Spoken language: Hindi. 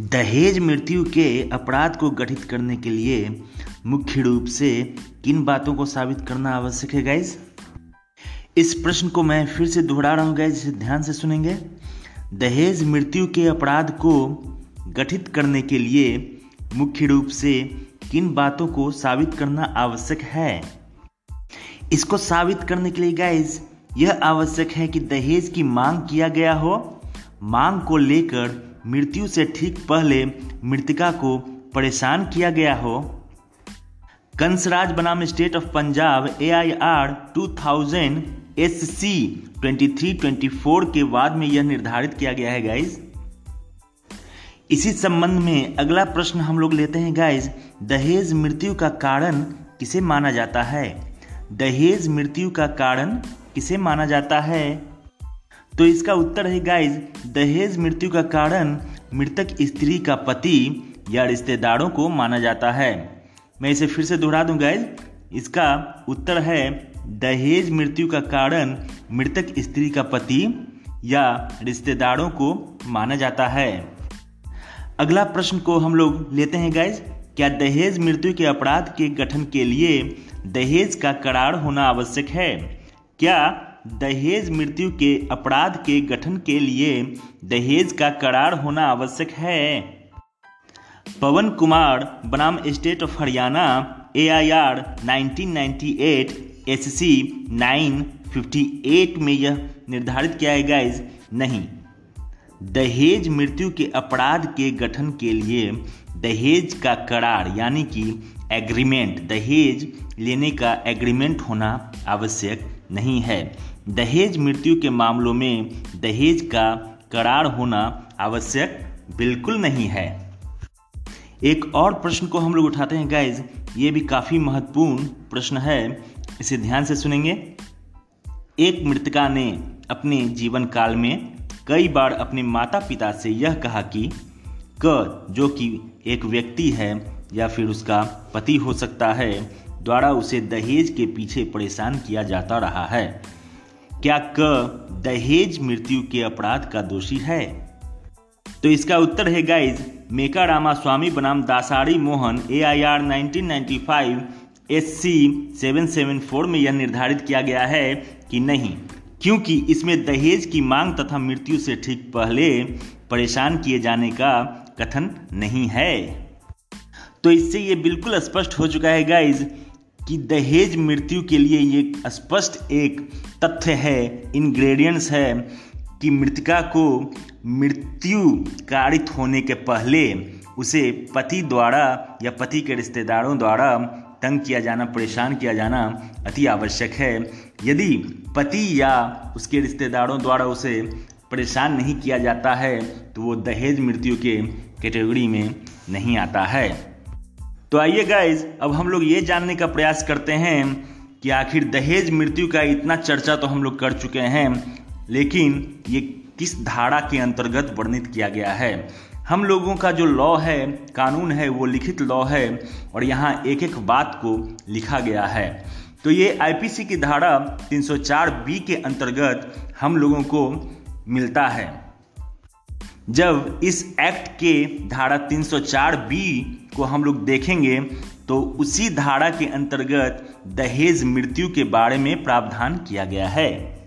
दहेज मृत्यु के अपराध को गठित करने के लिए मुख्य रूप से किन बातों को साबित करना आवश्यक है गाइज़ इस प्रश्न को मैं फिर से दोहरा रहा हूँ गाइज़ इसे ध्यान से सुनेंगे। दहेज मृत्यु के अपराध को गठित करने के लिए मुख्य रूप से किन बातों को साबित करना आवश्यक है? इसको साबित करने के लिए गाइज़ यह आवश्यक है कि दहेज की मांग किया गया हो। मांग को लेकर मृत्यु से ठीक पहले मृतिका को परेशान किया गया हो। कंसराज बनाम state of Punjab A I R two thousand S C twenty three twenty four के बाद में यह निर्धारित किया गया है गाइज़ इसी संबंध में अगला प्रश्न हम लोग लेते हैं गाइज़ दहेज मृत्यु का कारण किसे माना जाता है? दहेज मृत्यु का कारण किसे माना जाता है? तो इसका उत्तर है गाइज़ दहेज मृत्यु का कारण मृतक स्त्री का पति या रिश्तेदारों को माना जाता है। मैं इसे फिर से दोहरा दूँ गाइज़ इसका उत्तर है, दहेज मृत्यु का कारण मृतक स्त्री का पति या रिश्तेदारों को माना जाता है। अगला प्रश्न को हम लोग लेते हैं गाइज़ क्या दहेज मृत्यु के अपराध के गठन के लिए दहेज का करार होना आवश्यक है? क्या दहेज मृत्यु के अपराध के गठन के लिए दहेज का करार होना आवश्यक है। पवन कुमार, बनाम state of Haryana A I R nineteen ninety eight S C nine fifty eight में यह निर्धारित किया है गाइज़ नहीं। दहेज मृत्यु के अपराध के गठन के लिए दहेज का करार, यानी कि एग्रीमेंट दहेज लेने का एग्रीमेंट होना आवश्यक नहीं है। दहेज मृत्यु के मामलों में दहेज का करार होना आवश्यक बिल्कुल नहीं है। एक और प्रश्न को हम लोग उठाते हैं गाइज़ ये भी काफ़ी महत्वपूर्ण प्रश्न है। इसे ध्यान से सुनेंगे। एक मृतका ने अपने जीवन काल में कई बार अपने माता पिता से यह कहा कि, क, जो कि एक व्यक्ति है या फिर उसका पति हो सकता है द्वारा उसे दहेज के पीछे परेशान किया जाता रहा है। क्या क दहेज मृत्यु के अपराध का दोषी है? तो इसका उत्तर है गाइज़ मेका रामा स्वामी बनाम Dasari Mohan A I R nineteen S C seven seven four में यह निर्धारित किया गया है कि नहीं, क्योंकि इसमें दहेज की मांग तथा मृत्यु से ठीक पहले परेशान किए जाने का कथन नहीं है। तो इससे ये बिल्कुल स्पष्ट हो चुका है गाइज़ कि दहेज मृत्यु के लिए ये स्पष्ट एक तथ्य है इंग्रेडिएंट्स है, कि मृतिका को मृत्यु कारित होने के पहले उसे पति द्वारा या पति के रिश्तेदारों द्वारा तंग किया जाना, परेशान किया जाना अति आवश्यक है। यदि पति या उसके रिश्तेदारों द्वारा उसे परेशान नहीं किया जाता है तो वो दहेज मृत्यु के कैटेगरी में नहीं आता है। तो आइए गाइज़ अब हम लोग ये जानने का प्रयास करते हैं कि आखिर दहेज मृत्यु का इतना चर्चा तो हम लोग कर चुके हैं, लेकिन ये किस धारा के अंतर्गत वर्णित किया गया है? हम लोगों का जो लॉ है, कानून है, वो लिखित लॉ है, और यहाँ एक एक बात को लिखा गया है। तो ये आईपीसी की धारा 304 बी के अंतर्गत हम लोगों को मिलता है। जब इस एक्ट के धारा 304 बी को हम लोग देखेंगे तो उसी धारा के अंतर्गत दहेज मृत्यु के बारे में प्रावधान किया गया है।